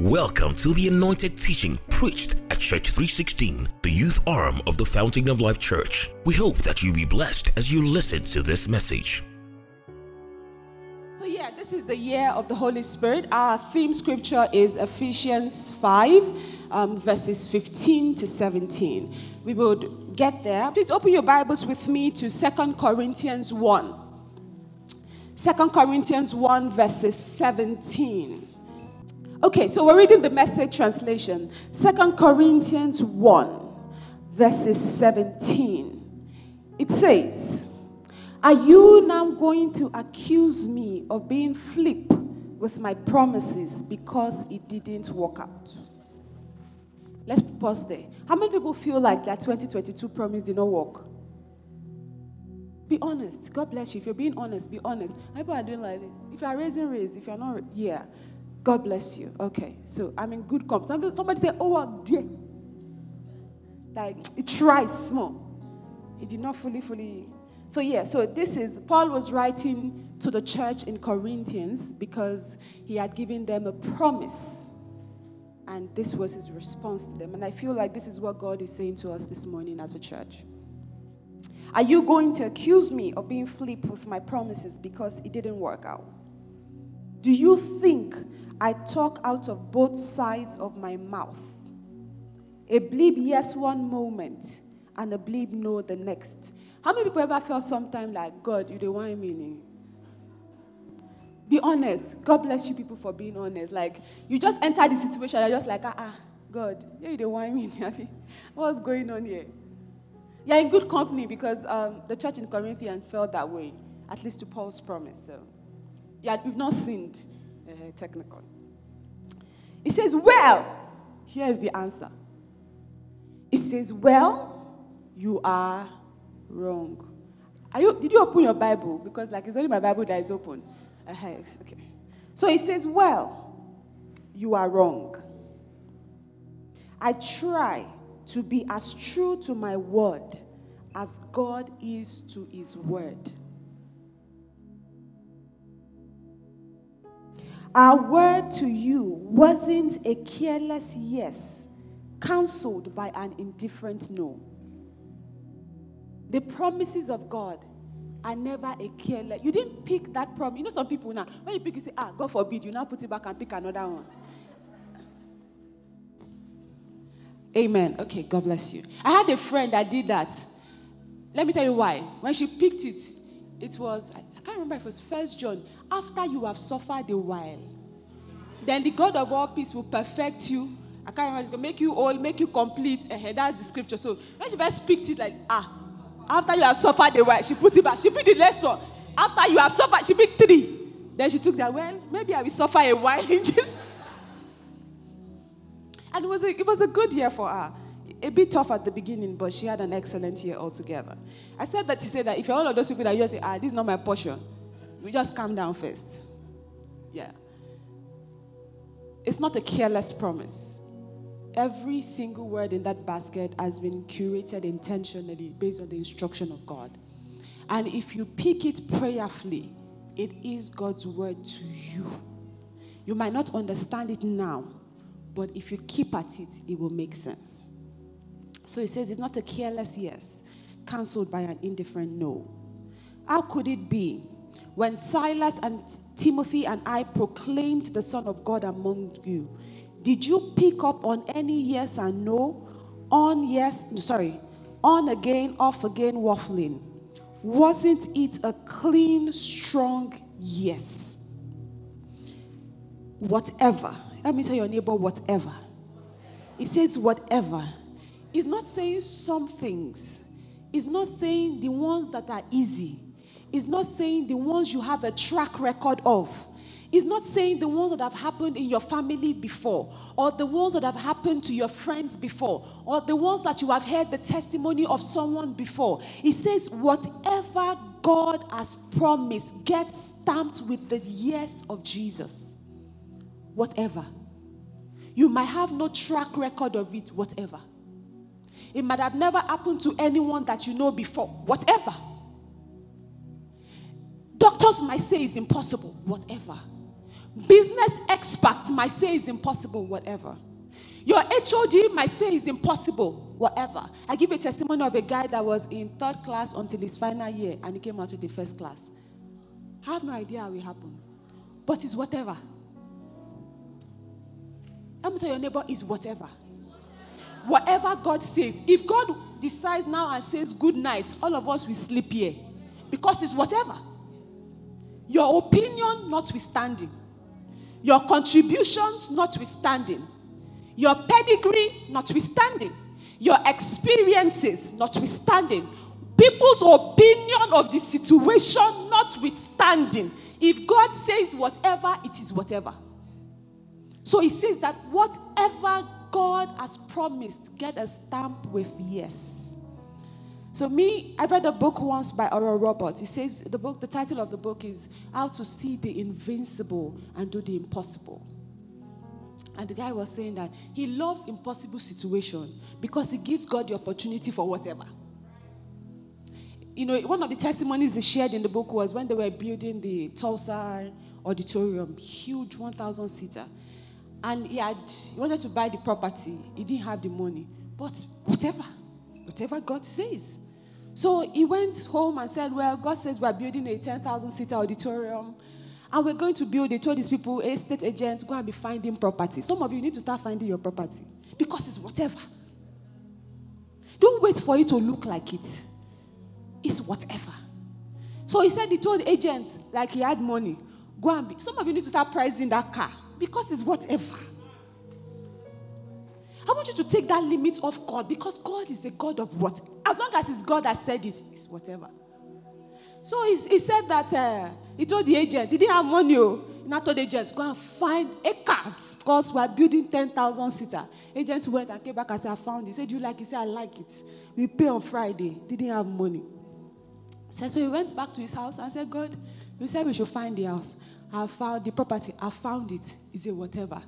Welcome to the anointed teaching preached at Church 316, the youth arm of the Fountain of Life Church. We hope that you be blessed as you listen to this message. So, yeah, this is the year of the Holy Spirit. Our theme scripture is Ephesians 5, um, verses 15 to 17. We will get there. Please open your Bibles with me to Second Corinthians 1. 2 Corinthians 1, verses 17. Okay, so we're reading the message translation. Second Corinthians 1, verses 17. It says, Are you now going to accuse me of being flip with my promises because it didn't work out? Let's pause there. How many people feel like that 2022 promise did not work? Be honest. God bless you. If you're being honest, be honest. People are doing like this. If you are raising raise, if you're not, yeah. God bless you. Okay, so I'm in good company. Somebody, somebody say, "Oh, dear," like it tries small. It did not fully, fully. So yeah, so this is Paul was writing to the church in Corinthians because he had given them a promise, and this was his response to them. And I feel like this is what God is saying to us this morning as a church. Are you going to accuse me of being flip with my promises because it didn't work out? Do you think I talk out of both sides of my mouth. A bleep yes one moment and a bleep no the next. How many people ever felt sometime like, God, you the one meaning? Be honest. God bless you people for being honest. Like, you just enter the situation, you're just like, ah, ah, God, yeah, you the one meaning. What's going on here? You're in good company because um, the church in Corinthians felt that way, at least to Paul's promise. So, yeah, we've not sinned uh, technical. It says, Well, here is the answer. It says, Well, you are wrong. Are you, did you open your Bible? Because, like, it's only my Bible that is open. Uh-huh, okay. So it says, Well, you are wrong. I try to be as true to my word as God is to his word. Our word to you wasn't a careless yes, counseled by an indifferent no. The promises of God are never a careless. You didn't pick that promise. You know, some people now, when you pick, you say, ah, God forbid, you now put it back and pick another one. Amen. Okay, God bless you. I had a friend that did that. Let me tell you why. When she picked it, it was, I can't remember if it was First John after you have suffered a while, then the God of all peace will perfect you. I can't remember, make you old, make you complete. Uh, that's the scripture. So when she first picked it, like, ah, after you have suffered a while, she put it back. She picked the next one. After you have suffered, she picked three. Then she took that, well, maybe I will suffer a while in this. And it was, a, it was a good year for her. A bit tough at the beginning, but she had an excellent year altogether. I said that to say that if you're one of those people that you say, ah, this is not my portion, we just calm down first. Yeah. It's not a careless promise. Every single word in that basket has been curated intentionally based on the instruction of God. And if you pick it prayerfully, it is God's word to you. You might not understand it now, but if you keep at it, it will make sense. So he says it's not a careless yes, cancelled by an indifferent no. How could it be when Silas and Timothy and I proclaimed the Son of God among you, did you pick up on any yes and no? On yes, sorry, on again, off again, waffling. Wasn't it a clean, strong yes? Whatever. Let me tell your neighbor, whatever. It says whatever. It's not saying some things. It's not saying the ones that are easy. It's not saying the ones you have a track record of. It's not saying the ones that have happened in your family before, or the ones that have happened to your friends before, or the ones that you have heard the testimony of someone before. It says, whatever God has promised gets stamped with the yes of Jesus. Whatever. You might have no track record of it, whatever. It might have never happened to anyone that you know before, whatever. Doctors might say it's impossible, whatever. Business expert might say it's impossible, whatever. Your HOD might say it's impossible, whatever. I give a testimony of a guy that was in third class until his final year and he came out with the first class. I have no idea how it happened, but it's whatever. Let me tell your neighbor, it's whatever. Whatever God says. If God decides now and says good night, all of us will sleep here because it's whatever. Your opinion notwithstanding, your contributions notwithstanding, your pedigree notwithstanding, your experiences notwithstanding, people's opinion of the situation notwithstanding. If God says whatever, it is whatever. So he says that whatever God has promised, get a stamp with yes. So me, I read a book once by Oral Roberts. He says the book, the title of the book is How to See the Invincible and Do the Impossible. And the guy was saying that he loves impossible situation because it gives God the opportunity for whatever. You know, one of the testimonies he shared in the book was when they were building the Tulsa auditorium, huge 1,000 seater. And he had he wanted to buy the property. He didn't have the money. But whatever, whatever God says. So he went home and said, Well, God says we're building a 10,000 seater auditorium. And we're going to build, they told these people, estate agents, go and be finding property. Some of you need to start finding your property because it's whatever. Don't wait for it to look like it. It's whatever. So he said he told agents, like he had money, go and be. Some of you need to start pricing that car because it's whatever. I want you to take that limit off God because God is a God of what? As long as it's God that said it, it's whatever. So he, he said that uh, he told the agent, he didn't have money. Oh. He not told the agent, go and find acres because we're building 10,000 seater. Agent went and came back and said, I found it. He said, Do you like it? He said, I like it. We pay on Friday. Didn't have money. Said, so he went back to his house and said, God, you said we should find the house. I found the property. I found it. Is it. Whatever.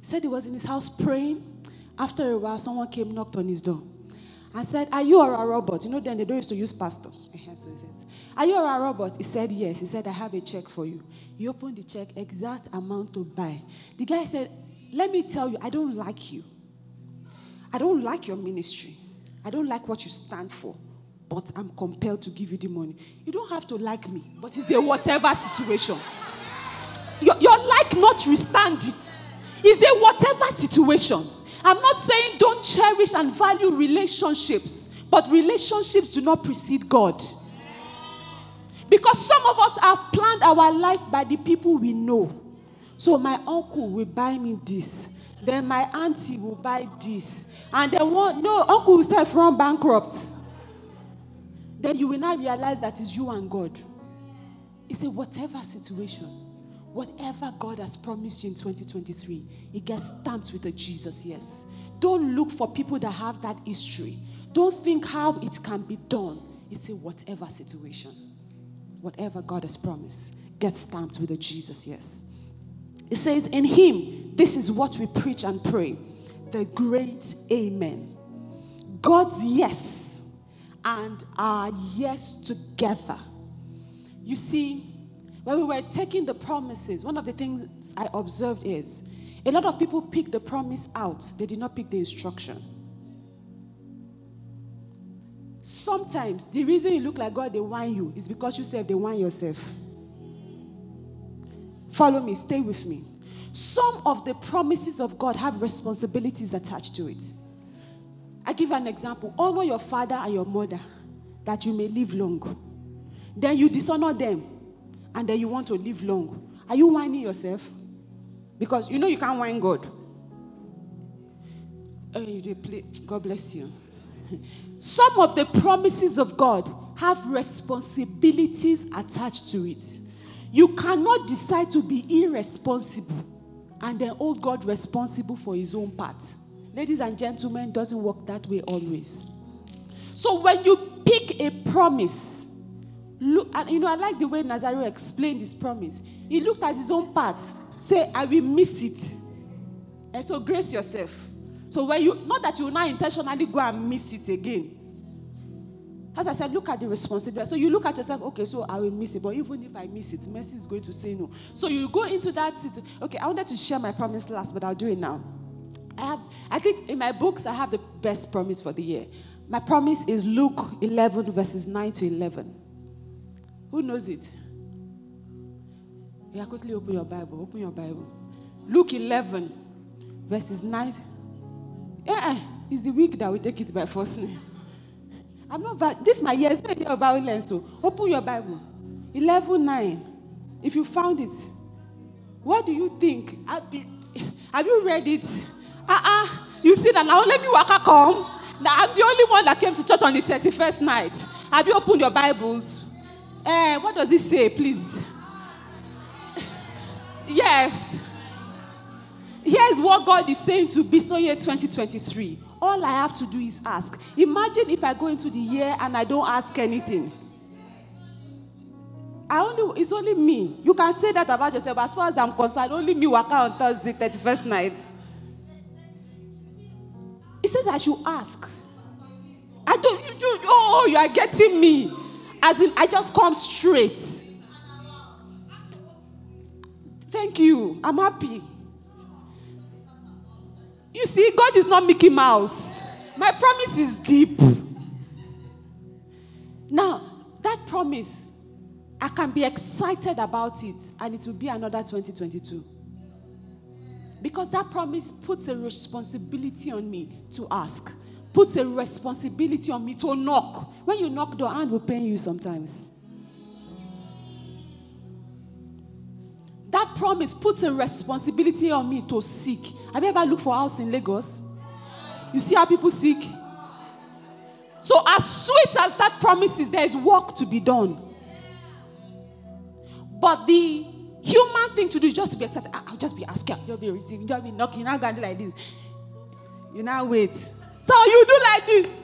He said he was in his house praying. After a while, someone came, knocked on his door, and said, Are you a robot? You know, then they don't used to use pastor. So he says, Are you a robot? He said, Yes. He said, I have a check for you. He opened the check, exact amount to buy. The guy said, Let me tell you, I don't like you. I don't like your ministry. I don't like what you stand for but I'm compelled to give you the money. You don't have to like me, but it's a whatever situation. Your, your like not withstanding is a whatever situation. I'm not saying don't cherish and value relationships, but relationships do not precede God. Because some of us have planned our life by the people we know. So my uncle will buy me this. Then my auntie will buy this. And then one, no, uncle will start from bankrupt then you will now realize that it's you and God. It's a whatever situation, whatever God has promised you in 2023, it gets stamped with a Jesus, yes. Don't look for people that have that history. Don't think how it can be done. It's a whatever situation. Whatever God has promised gets stamped with a Jesus, yes. It says, In Him, this is what we preach and pray the great Amen. God's yes and our yes together. You see, when we were taking the promises, one of the things I observed is a lot of people pick the promise out, they did not pick the instruction. Sometimes the reason you look like God, they want you, is because you said they want yourself. Follow me, stay with me. Some of the promises of God have responsibilities attached to it. I give an example. Honor your father and your mother that you may live long. Then you dishonor them and then you want to live long. Are you whining yourself? Because you know you can't whine God. Oh, you. God bless you. Some of the promises of God have responsibilities attached to it. You cannot decide to be irresponsible and then hold God responsible for his own part. Ladies and gentlemen, doesn't work that way always. So when you pick a promise, look, and you know, I like the way Nazario explained this promise. He looked at his own part, say, I will miss it. And so grace yourself. So when you, not that you will not intentionally go and miss it again. As I said, look at the responsibility. So you look at yourself, okay, so I will miss it. But even if I miss it, mercy is going to say no. So you go into that situation. Okay, I wanted to share my promise last, but I'll do it now. I have, I think in my books, I have the best promise for the year. My promise is Luke 11, verses 9 to 11. Who knows it? Yeah, quickly open your Bible. Open your Bible. Luke 11, verses 9. Yeah, it's the week that we take it by force. I'm not, this my year, it's not a year of violence. So open your Bible. 11 9. If you found it, what do you think? Have you read it? Uh-uh. You see that now, let me walk come. Now, I'm the only one that came to church on the 31st night. Have you opened your Bibles? Eh, what does it say, please? yes. Here's what God is saying to Bisoye 2023. All I have to do is ask. Imagine if I go into the year and I don't ask anything. I only it's only me. You can say that about yourself. As far as I'm concerned, only me work out on Thursday, 31st night. He says I should ask. I don't you, you oh you are getting me. As in, I just come straight. Thank you. I'm happy. You see, God is not Mickey Mouse. My promise is deep. Now, that promise, I can be excited about it, and it will be another 2022. Because that promise puts a responsibility on me to ask, puts a responsibility on me to knock. When you knock, the hand will pain you sometimes. That promise puts a responsibility on me to seek. Have you ever looked for a house in Lagos? You see how people seek? So, as sweet as that promise is, there is work to be done. But the human thing to do is just to be excited. I'll just be asking, you'll be receiving, you'll be knocking, going to do like this. You now wait. So you do like this.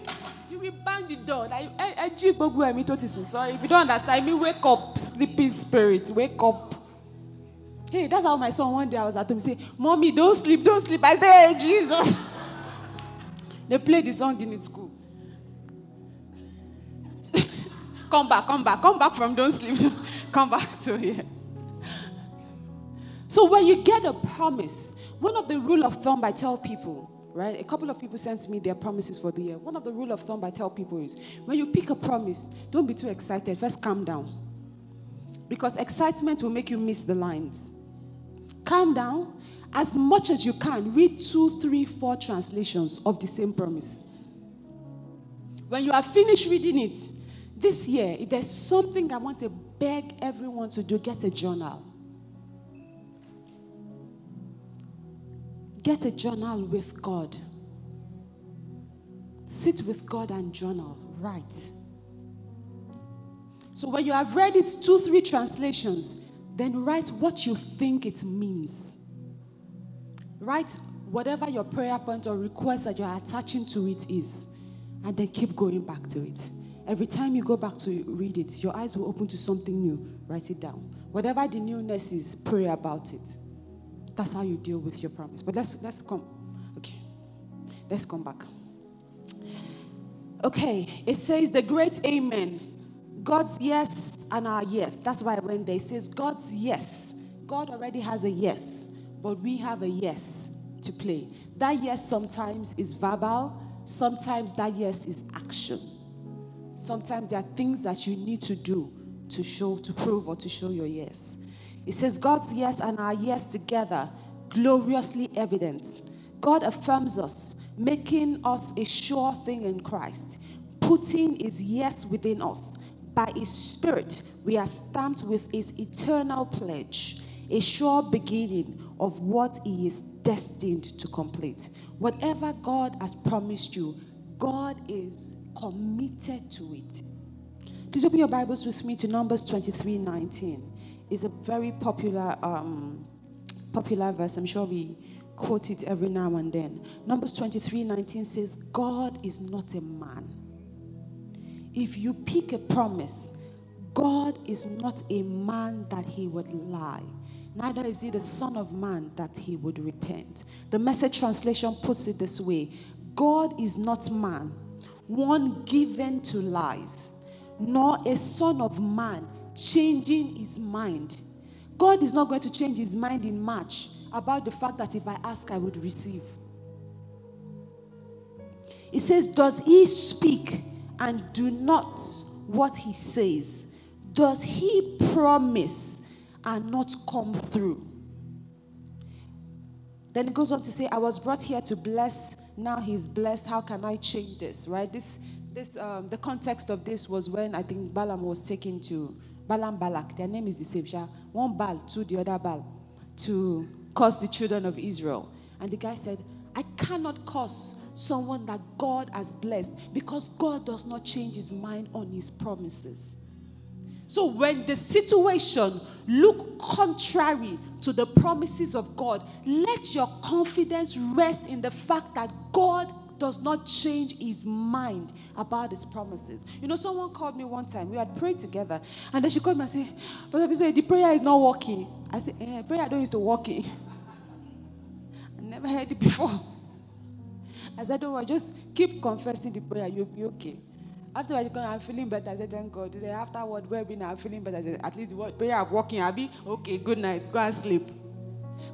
You will bang the door. Like, I, I, sorry, if you don't understand, me wake up, sleeping spirit, wake up. Hey, that's how my son one day I was at home say, Mommy, don't sleep, don't sleep. I say, Hey, Jesus. they played the song in his school. come back, come back, come back from don't sleep. come back to here. So when you get a promise, one of the rule of thumb I tell people, right? A couple of people sent me their promises for the year. One of the rule of thumb I tell people is when you pick a promise, don't be too excited. First calm down. Because excitement will make you miss the lines. Calm down. As much as you can, read two, three, four translations of the same promise. When you are finished reading it, this year, if there's something I want to beg everyone to do, get a journal. Get a journal with God. Sit with God and journal. Write. So when you have read it, two, three translations, then write what you think it means. Write whatever your prayer point or request that you're attaching to it is, and then keep going back to it. Every time you go back to read it, your eyes will open to something new. Write it down. Whatever the newness is, pray about it. That's how you deal with your promise. But let's let's come. Okay. Let's come back. Okay, it says the great amen God's yes and our yes. That's why when they says God's yes, God already has a yes, but we have a yes to play. That yes sometimes is verbal, sometimes that yes is action. Sometimes there are things that you need to do to show, to prove, or to show your yes. It says God's yes and our yes together, gloriously evident. God affirms us, making us a sure thing in Christ, putting his yes within us by His Spirit, we are stamped with His eternal pledge, a sure beginning of what He is destined to complete. Whatever God has promised you, God is committed to it. Please open your Bibles with me to Numbers 23 19. It's a very popular, um, popular verse. I'm sure we quote it every now and then. Numbers 23 19 says, God is not a man if you pick a promise, God is not a man that he would lie. Neither is he the Son of Man that he would repent. The message translation puts it this way God is not man one given to lies, nor a son of man changing his mind. God is not going to change his mind in March about the fact that if I ask, I would receive. It says, Does he speak and do not what he says? Does he promise and not come through? Then it goes on to say, I was brought here to bless, now he's blessed. How can I change this? Right? This, this, um, the context of this was when I think Balaam was taken to Balaam Balak. Their name is the same. One Baal to the other Baal to curse the children of Israel. And the guy said, I cannot curse someone that God has blessed because God does not change his mind on his promises. So when the situation look contrary to the promises of God, let your confidence rest in the fact that God does not change his mind about his promises. You know, someone called me one time. We had prayed together. And then she called me and said, Brother said, the prayer is not working. I said, eh, prayer don't used to working. I never heard it before. I said, don't worry, just keep confessing the prayer. You'll be okay. After I'm feeling better. I said, thank God. He said, afterward, being I'm feeling better. Said, At least what prayer I'm walking, I'll be okay, good night. Go and sleep.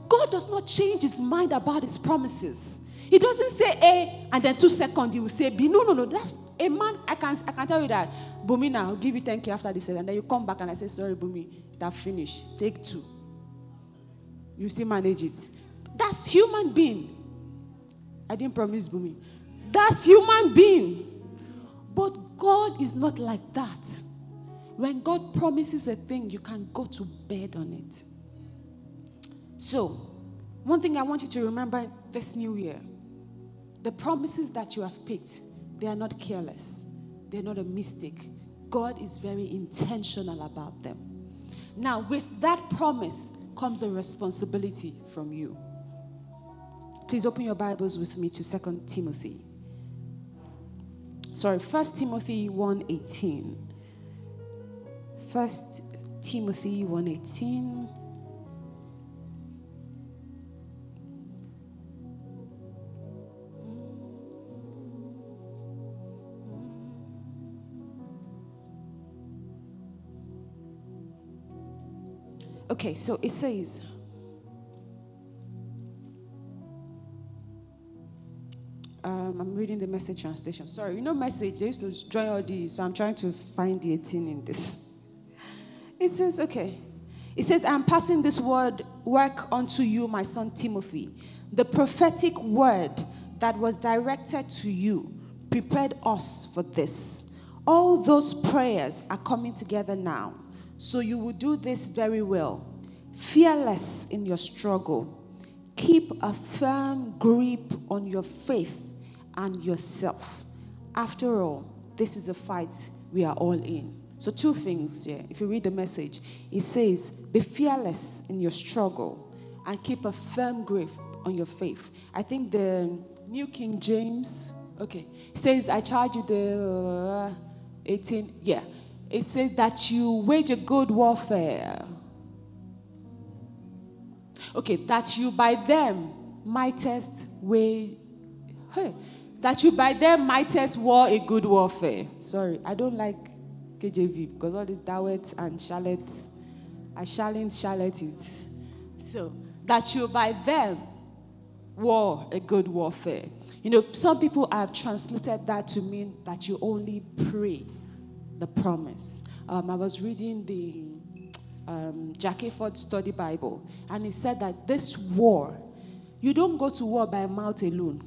God does not change his mind about his promises. He doesn't say A and then two seconds he will say B. No, no, no. That's a man. I can I can tell you that. Bumi now, I'll give you 10k after this. And then you come back and I say, sorry, Bumi, that finished. Take two. You still manage it. That's human being. I didn't promise Bumi. That's human being. But God is not like that. When God promises a thing, you can go to bed on it. So, one thing I want you to remember this new year the promises that you have picked, they are not careless, they're not a mistake. God is very intentional about them. Now, with that promise comes a responsibility from you. Please open your Bibles with me to 2 Timothy sorry, First Timothy 1.18. First Timothy 1.18. Okay, so it says, Um, I'm reading the message translation. Sorry, you know, message, they used to join all these, so I'm trying to find the 18 in this. It says, okay. It says, I'm passing this word work unto you, my son Timothy. The prophetic word that was directed to you prepared us for this. All those prayers are coming together now. So you will do this very well. Fearless in your struggle. Keep a firm grip on your faith and yourself. After all, this is a fight we are all in. So, two things here. If you read the message, it says, Be fearless in your struggle and keep a firm grip on your faith. I think the New King James, okay, says, I charge you the uh, 18, yeah. It says that you wage a good warfare. Okay, that you by them mightest wage. Hey, that you by them mightest war a good warfare. Sorry, I don't like KJV because all these Dawit and Charlotte, I challenge Charlotte it. So, that you by them war a good warfare. You know, some people have translated that to mean that you only pray the promise. Um, I was reading the um, Jackie Ford Study Bible, and he said that this war, you don't go to war by mouth alone.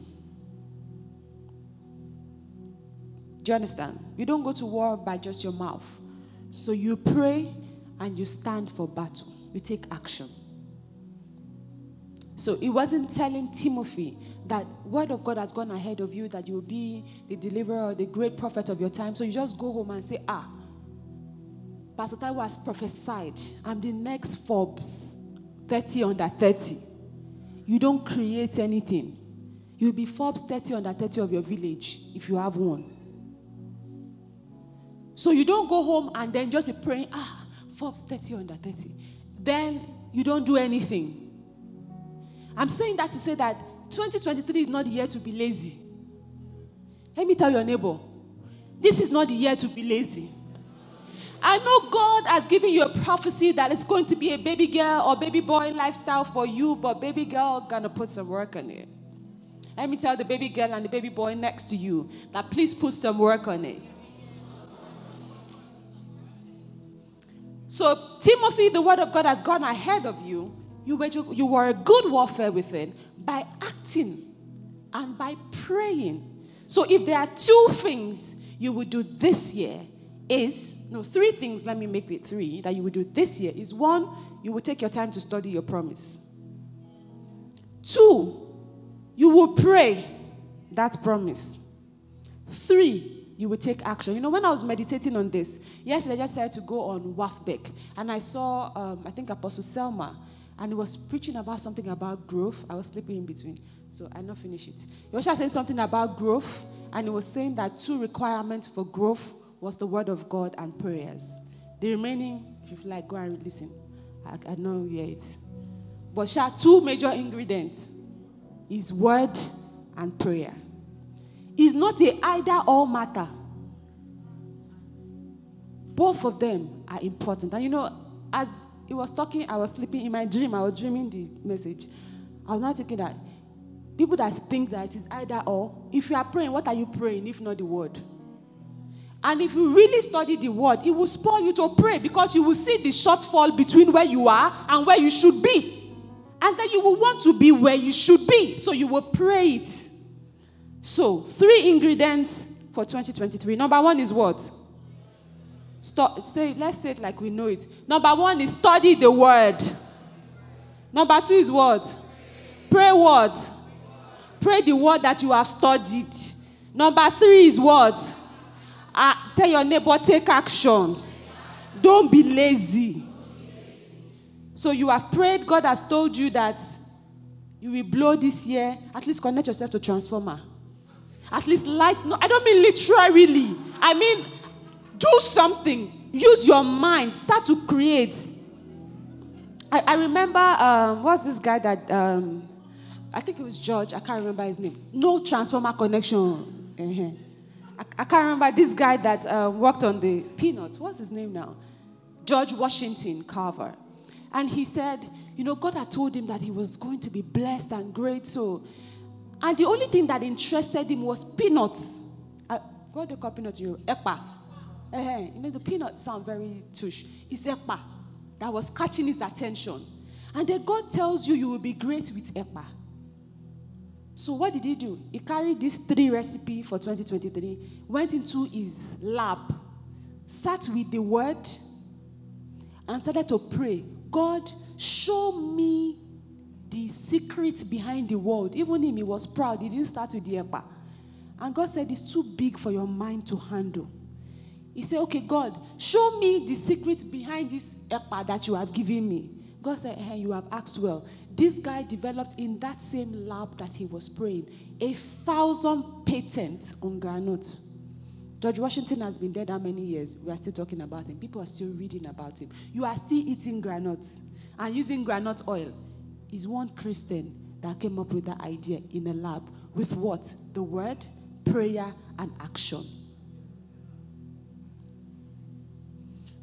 Do you understand? You don't go to war by just your mouth. So you pray and you stand for battle. You take action. So it wasn't telling Timothy that word of God has gone ahead of you, that you will be the deliverer the great prophet of your time. So you just go home and say, ah, Pastor Taiwo has prophesied. I'm the next Forbes, 30 under 30. You don't create anything. You'll be Forbes 30 under 30 of your village if you have one. So you don't go home and then just be praying, ah, Forbes 30 under 30. Then you don't do anything. I'm saying that to say that 2023 is not the year to be lazy. Let me tell your neighbor, This is not the year to be lazy. I know God has given you a prophecy that it's going to be a baby girl or baby boy lifestyle for you, but baby girl gonna put some work on it. Let me tell the baby girl and the baby boy next to you that please put some work on it. So, Timothy, the word of God has gone ahead of you. You were, you were a good warfare with it by acting and by praying. So, if there are two things you will do this year, is no three things. Let me make it three that you will do this year. Is one, you will take your time to study your promise. Two, you will pray that promise. Three, you will take action. You know, when I was meditating on this, yesterday I just said to go on WAFBEC, and I saw, um, I think, Apostle Selman, and he was preaching about something about growth. I was sleeping in between, so I not finish it. He was saying something about growth, and he was saying that two requirements for growth was the word of God and prayers. The remaining, if you like, go and listen. I, I know hear it. But share two major ingredients is word and prayer It's not a either or matter. Both of them are important. And you know, as he was talking, I was sleeping in my dream, I was dreaming the message. I was not thinking that people that think that it is either or, if you are praying, what are you praying if not the word? And if you really study the word, it will spur you to pray because you will see the shortfall between where you are and where you should be. And then you will want to be where you should be. So you will pray it. So, three ingredients for 2023. Number one is what? Say, let's say it like we know it. Number one is study the word. Number two is what? Pray what? Pray the word that you have studied. Number three is what? Uh, tell your neighbor, take action. Don't be lazy. So you have prayed, God has told you that you will blow this year. At least connect yourself to transformer. At least light. No, I don't mean literally. I mean, do something. Use your mind. Start to create. I, I remember, um, what's this guy that, um, I think it was George. I can't remember his name. No transformer connection. Uh-huh. I, I, can't remember this guy that uh, worked on the peanuts. What's his name now? George Washington Carver. And he said, you know, God had told him that he was going to be blessed and great. So and the only thing that interested him was peanuts. Uh, what do you call peanuts? Ekpa. Uh, know, the peanut sound very tush. It's ekpa that was catching his attention. And then God tells you you will be great with ekpa. So what did he do? He carried this three recipe for 2023, went into his lab, sat with the word, and started to pray. God, show me the secret behind the world. Even him, he was proud. He didn't start with the EPA. And God said, It's too big for your mind to handle. He said, Okay, God, show me the secret behind this EPA that you have given me. God said, Hey, you have asked well. This guy developed in that same lab that he was praying a thousand patents on granite. George Washington has been dead how many years? We are still talking about him. People are still reading about him. You are still eating granules and using granite oil is one Christian that came up with that idea in a lab with what? The word, prayer, and action.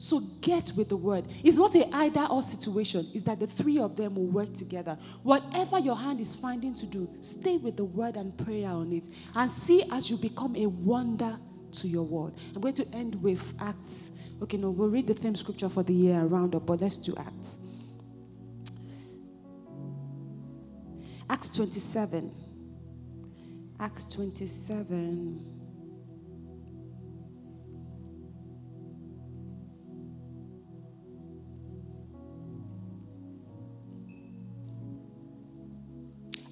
So get with the word. It's not a either or situation. It's that the three of them will work together. Whatever your hand is finding to do, stay with the word and prayer on it. And see as you become a wonder to your word. I'm going to end with Acts. Okay, no, we'll read the theme scripture for the year around up, but let's do Acts. Acts 27. Acts 27.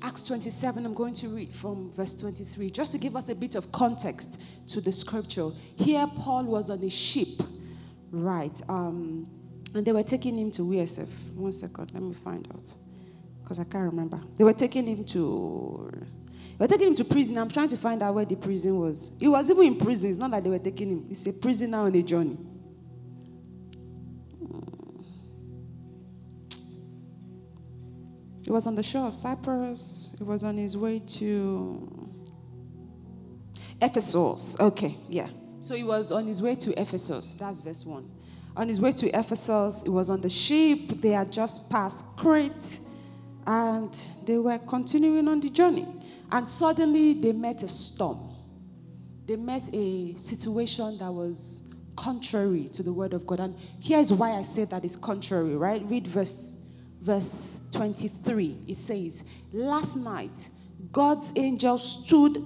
Acts 27, I'm going to read from verse 23, just to give us a bit of context to the scripture. Here, Paul was on a ship, right? Um, and they were taking him to WSF. One second, let me find out because I can't remember. They were taking him to they were taking him to prison. I'm trying to find out where the prison was. He was even in prison. It's not that they were taking him. He's a prisoner on a journey. He was on the shore of Cyprus. He was on his way to Ephesus. Okay, yeah. So he was on his way to Ephesus. That's verse 1. On his way to Ephesus, he was on the ship. They had just passed Crete and they were continuing on the journey. And suddenly they met a storm. They met a situation that was contrary to the word of God. And here's why I say that it's contrary, right? Read verse verse 23. It says, "Last night God's angel stood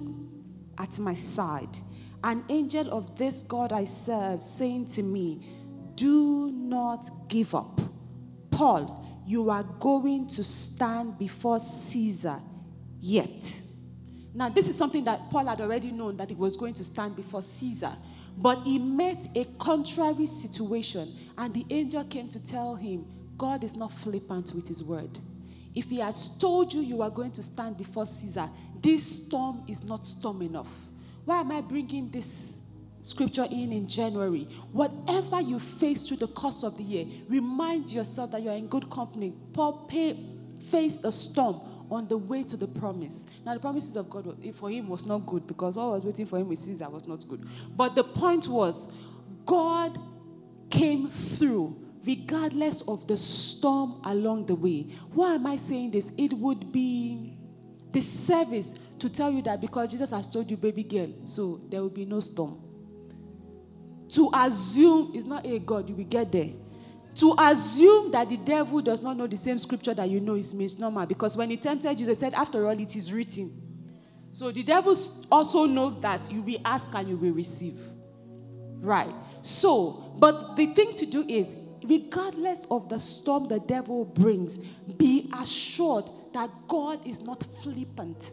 at my side. An angel of this God I serve saying to me, "Do not give up. Paul, you are going to stand before Caesar yet." Now, this is something that Paul had already known that he was going to stand before Caesar. But he met a contrary situation, and the angel came to tell him, God is not flippant with his word. If he has told you you are going to stand before Caesar, this storm is not storm enough. Why am I bringing this scripture in in January? Whatever you face through the course of the year, remind yourself that you are in good company. Paul pay, faced a storm on the way to the promise. Now, the promises of God for him was not good because what was waiting for him with Caesar was not good. But the point was, God came through regardless of the storm along the way. Why am I saying this? It would be the service to tell you that because Jesus has told you, baby girl, so there will be no storm. To assume it's not a God, you will get there. To assume that the devil does not know the same scripture that you know is misnomer because when he tempted Jesus, said, After all, it is written. So the devil also knows that you will ask and you will receive. Right. So, but the thing to do is, regardless of the storm the devil brings, be assured that God is not flippant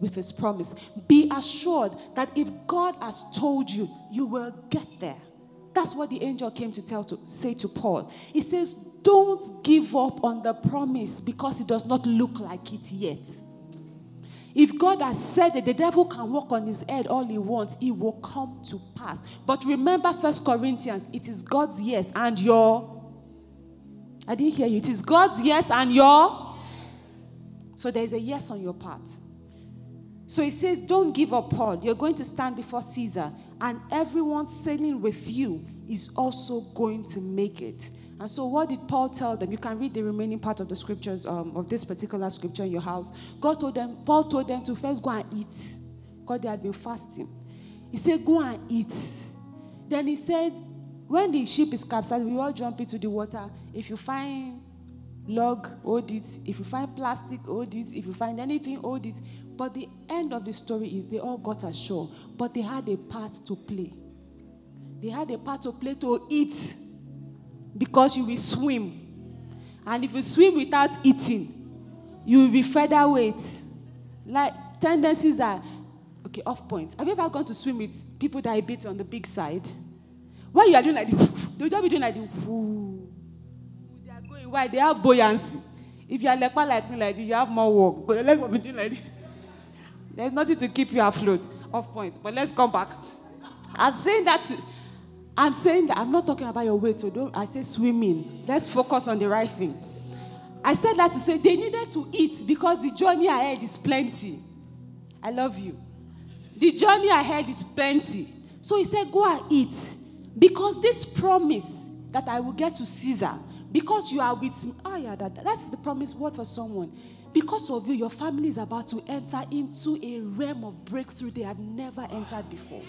with his promise. Be assured that if God has told you, you will get there. That's what the angel came to tell to say to Paul. He says, "Don't give up on the promise because it does not look like it yet." If God has said it, the devil can walk on his head all he wants, it will come to pass. But remember First Corinthians, it is God's yes and your I didn't hear you. It is God's yes and your so there is a yes on your part. So he says, Don't give up, Paul. You're going to stand before Caesar and everyone sailing with you is also going to make it. And so, what did Paul tell them? You can read the remaining part of the scriptures um, of this particular scripture in your house. God told them, Paul told them to first go and eat because they had been fasting. He said, Go and eat. Then he said, When the ship is capsized, we all jump into the water. If you find log, hold it. If you find plastic, hold it. If you find anything, hold it. But the end of the story is they all got ashore, but they had a part to play. They had a part to play to eat because you will swim. And if you swim without eating, you will be featherweight. Like tendencies are okay, off point. Have you ever gone to swim with people that are a bit on the big side? Why you are doing like the they'll just be doing like the whoo. They are going why they have buoyancy. If you are like like me like this, you have more work. But let's be doing like this. There's nothing to keep you afloat. Off point. But let's come back. I've saying that to, I'm saying that I'm not talking about your weight. So don't I say swimming. Let's focus on the right thing. I said that to say they needed to eat because the journey ahead is plenty. I love you. The journey ahead is plenty. So he said, Go and eat. Because this promise that I will get to Caesar, because you are with me. Oh, yeah, that, that's the promise word for someone. Because of you, your family is about to enter into a realm of breakthrough they have never entered before.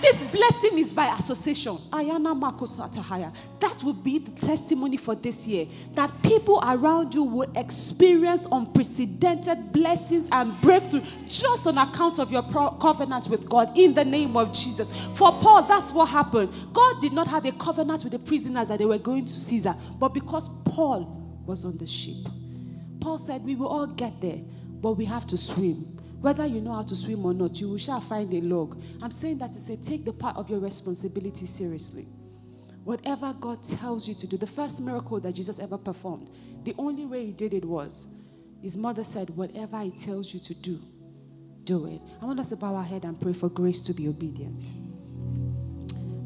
This blessing is by association. Ayana Makosatahaya. That will be the testimony for this year. That people around you will experience unprecedented blessings and breakthrough just on account of your covenant with God in the name of Jesus. For Paul, that's what happened. God did not have a covenant with the prisoners that they were going to Caesar, but because Paul was on the ship. Paul said, We will all get there, but we have to swim. Whether you know how to swim or not, you shall find a log. I'm saying that to say, take the part of your responsibility seriously. Whatever God tells you to do, the first miracle that Jesus ever performed, the only way he did it was his mother said, Whatever he tells you to do, do it. I want us to bow our head and pray for grace to be obedient.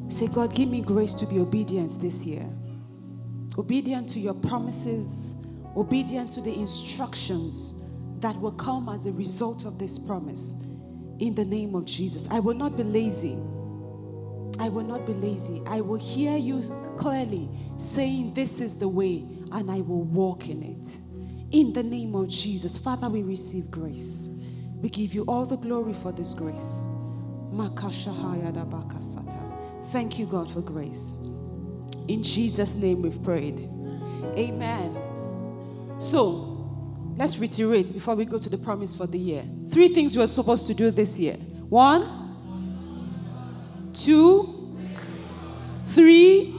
Say, God, give me grace to be obedient this year. Obedient to your promises, obedient to the instructions that will come as a result of this promise in the name of Jesus. I will not be lazy. I will not be lazy. I will hear you clearly saying, This is the way, and I will walk in it. In the name of Jesus, Father, we receive grace. We give you all the glory for this grace. Thank you, God, for grace. In Jesus' name we've prayed. Amen. So, let's reiterate before we go to the promise for the year. Three things we're supposed to do this year. One, two, three.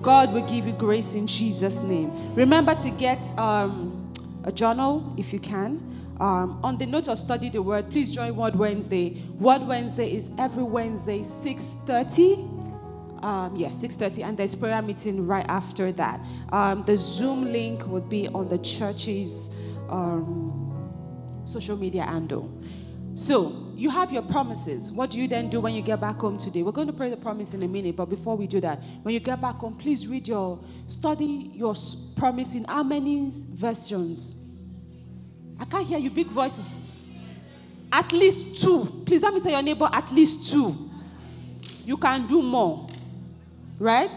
God will give you grace in Jesus' name. Remember to get um, a journal if you can. Um, on the note of study the word, please join Word Wednesday. Word Wednesday is every Wednesday, 6:30 um, yeah, 6.30, and there's prayer meeting right after that. Um, the Zoom link would be on the church's um, social media handle. So you have your promises. What do you then do when you get back home today? We're going to pray the promise in a minute, but before we do that, when you get back home, please read your, study your promise in how many versions? I can't hear you, big voices. At least two. Please let me tell your neighbor, at least two. You can do more right?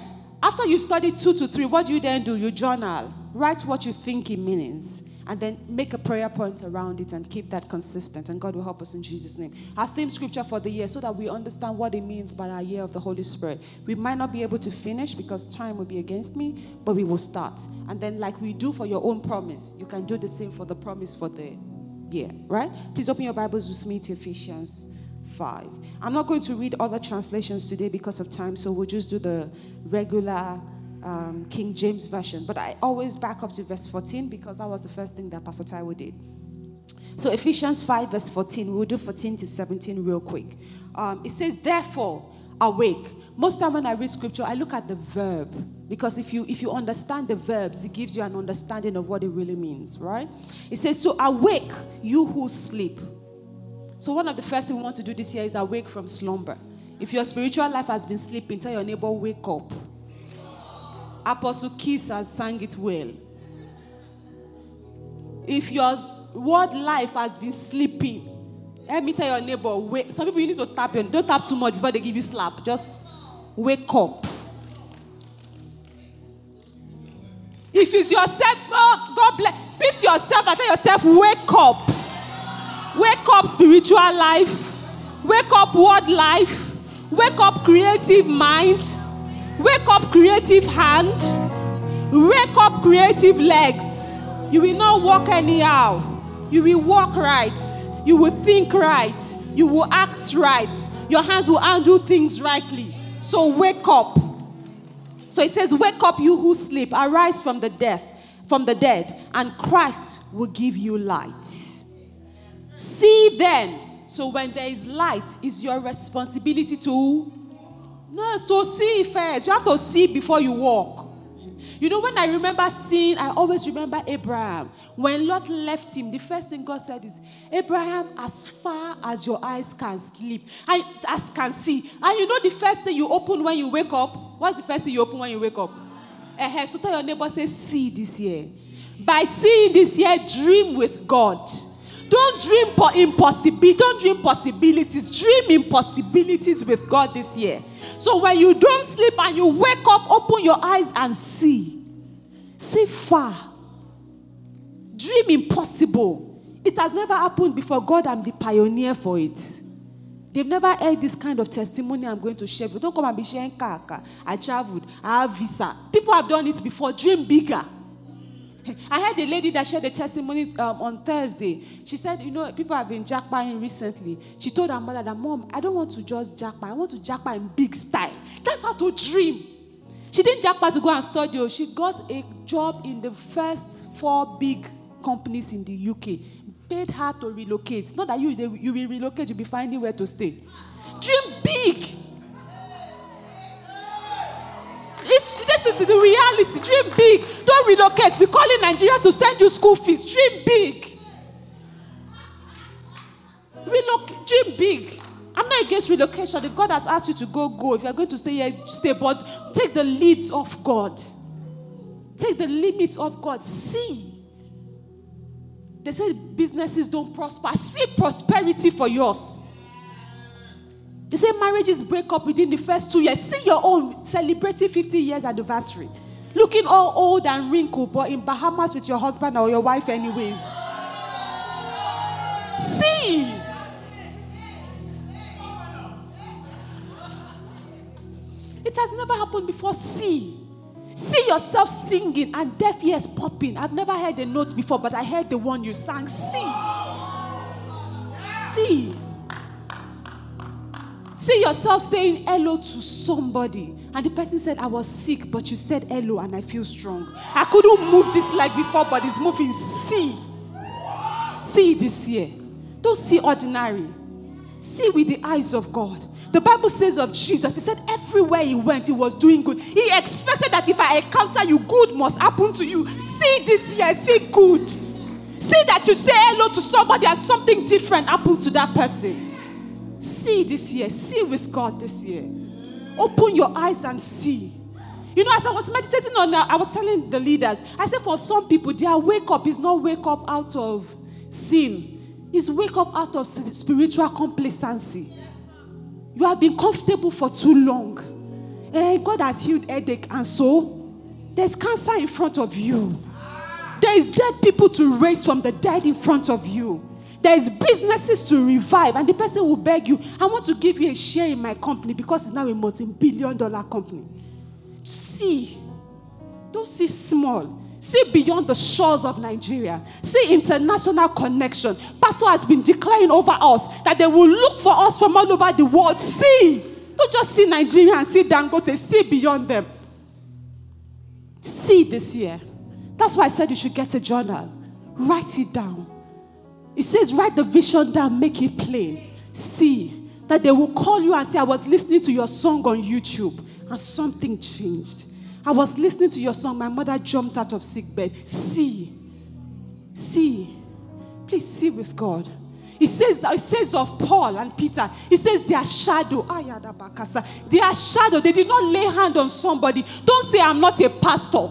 After you study two to three, what do you then do? You journal, write what you think it means, and then make a prayer point around it and keep that consistent. And God will help us in Jesus' name. Our theme scripture for the year, so that we understand what it means by our year of the Holy Spirit. We might not be able to finish because time will be against me, but we will start. And then, like we do for your own promise, you can do the same for the promise for the year, right? Please open your Bibles with me to Ephesians 5. I'm not going to read other translations today because of time, so we'll just do the regular um, King James Version. But I always back up to verse 14 because that was the first thing that Pastor Taiwo did. So Ephesians 5, verse 14, we'll do 14 to 17 real quick. Um, it says, Therefore, awake. Most time when I read scripture, I look at the verb because if you if you understand the verbs, it gives you an understanding of what it really means, right? It says, So awake, you who sleep. So, one of the first things we want to do this year is awake from slumber. If your spiritual life has been sleeping, tell your neighbor, wake up. Apostle Kiss has sang it well. If your word life has been sleeping, let me tell your neighbor, wake. Some people you need to tap your, don't tap too much before they give you slap. Just wake up. If it's yourself, oh, God bless. Beat yourself and tell yourself, wake up. Wake up, spiritual life. Wake up, word life. Wake up, creative mind. Wake up, creative hand. Wake up, creative legs. You will not walk anyhow. You will walk right. You will think right. You will act right. Your hands will undo things rightly. So wake up. So it says, Wake up, you who sleep, arise from the death, from the dead, and Christ will give you light. See then. So when there is light, it's your responsibility to. No, so see first. You have to see before you walk. You know, when I remember seeing, I always remember Abraham. When Lot left him, the first thing God said is, Abraham, as far as your eyes can sleep, and as can see. And you know the first thing you open when you wake up? What's the first thing you open when you wake up? Uh-huh. So tell your neighbor, say, see this year. By seeing this year, dream with God. Don't dream impossibility. Don't dream possibilities. Dream impossibilities with God this year. So when you don't sleep and you wake up, open your eyes and see. See far. Dream impossible. It has never happened before. God, I'm the pioneer for it. They've never heard this kind of testimony I'm going to share. But don't come and be sharing. I traveled. I have visa. People have done it before. Dream bigger. I had a lady that shared a testimony um, on Thursday. She said, You know, people have been jackpotting recently. She told her mother that, Mom, I don't want to just jackpot. I want to jackpot in big style. That's how to dream. She didn't jackpot to go and study. Oh. She got a job in the first four big companies in the UK. Paid her to relocate. Not that you, you will relocate, you'll be finding where to stay. Dream big. It's, this is the reality. Dream big. Don't relocate. We call in Nigeria to send you school fees. Dream big. Relocate. Dream big. I'm not against relocation. If God has asked you to go, go. If you're going to stay here, stay. But take the leads of God. Take the limits of God. See. They say businesses don't prosper. See prosperity for yours. They say marriages break up within the first two years. See your own celebrating 50 years anniversary. Looking all old and wrinkled, but in Bahamas with your husband or your wife, anyways. See. It has never happened before. See. See yourself singing and deaf ears popping. I've never heard the notes before, but I heard the one you sang. See. See. See yourself saying hello to somebody. And the person said, I was sick, but you said hello and I feel strong. I couldn't move this leg before, but it's moving. See. See this year. Don't see ordinary. See with the eyes of God. The Bible says of Jesus, He said, everywhere He went, He was doing good. He expected that if I encounter you, good must happen to you. See this year, see good. See that you say hello to somebody and something different happens to that person. See this year. See with God this year. Open your eyes and see. You know, as I was meditating on that, I was telling the leaders, I said, for some people, their wake up is not wake up out of sin, it's wake up out of spiritual complacency. You have been comfortable for too long. And God has healed headache, and so there's cancer in front of you. There is dead people to raise from the dead in front of you. There is businesses to revive, and the person will beg you, I want to give you a share in my company because it's now a multi-billion dollar company. See. Don't see small. See beyond the shores of Nigeria. See international connection. Pastor has been declaring over us that they will look for us from all over the world. See. Don't just see Nigeria and see Dangote. See beyond them. See this year. That's why I said you should get a journal. Write it down. It says, write the vision down, make it plain. See that they will call you and say, I was listening to your song on YouTube and something changed. I was listening to your song, my mother jumped out of sick bed. See, see, please see with God. It says that it says of Paul and Peter, it says their shadow, ah, their shadow, they did not lay hand on somebody. Don't say I'm not a pastor.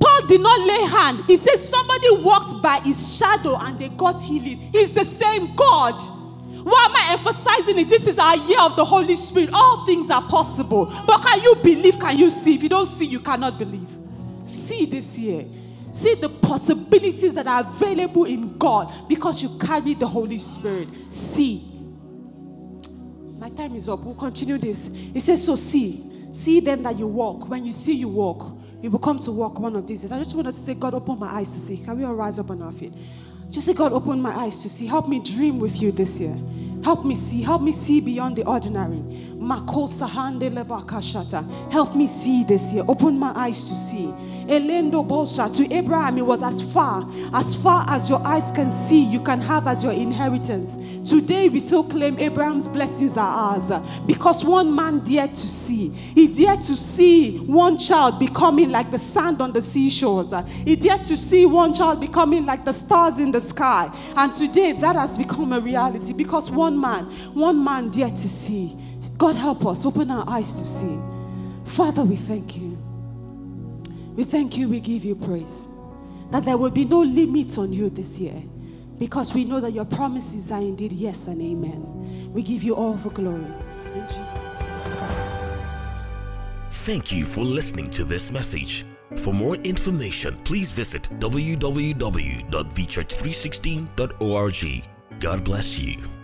Paul did not lay hand. He says somebody walked by his shadow and they got healing. He's the same God. Why am I emphasizing it? This is our year of the Holy Spirit. All things are possible. But can you believe? Can you see? If you don't see, you cannot believe. See this year. See the possibilities that are available in God because you carry the Holy Spirit. See. My time is up. We'll continue this. He says, So see. See then that you walk. When you see, you walk. We will come to walk one of these days. I just want us to say, God, open my eyes to see. Can we all rise up on our feet? Just say, God, open my eyes to see. Help me dream with you this year. Help me see. Help me see beyond the ordinary. Help me see this year. Open my eyes to see. Elendo Bosha, to Abraham, it was as far, as far as your eyes can see, you can have as your inheritance. Today, we still claim Abraham's blessings are ours uh, because one man dared to see. He dared to see one child becoming like the sand on the seashores. Uh, he dared to see one child becoming like the stars in the sky. And today, that has become a reality because one man, one man dared to see. God help us, open our eyes to see. Father, we thank you. We thank you, we give you praise. That there will be no limits on you this year because we know that your promises are indeed yes and amen. We give you all the glory. In Jesus' Thank you for listening to this message. For more information, please visit www.thechurch316.org. God bless you.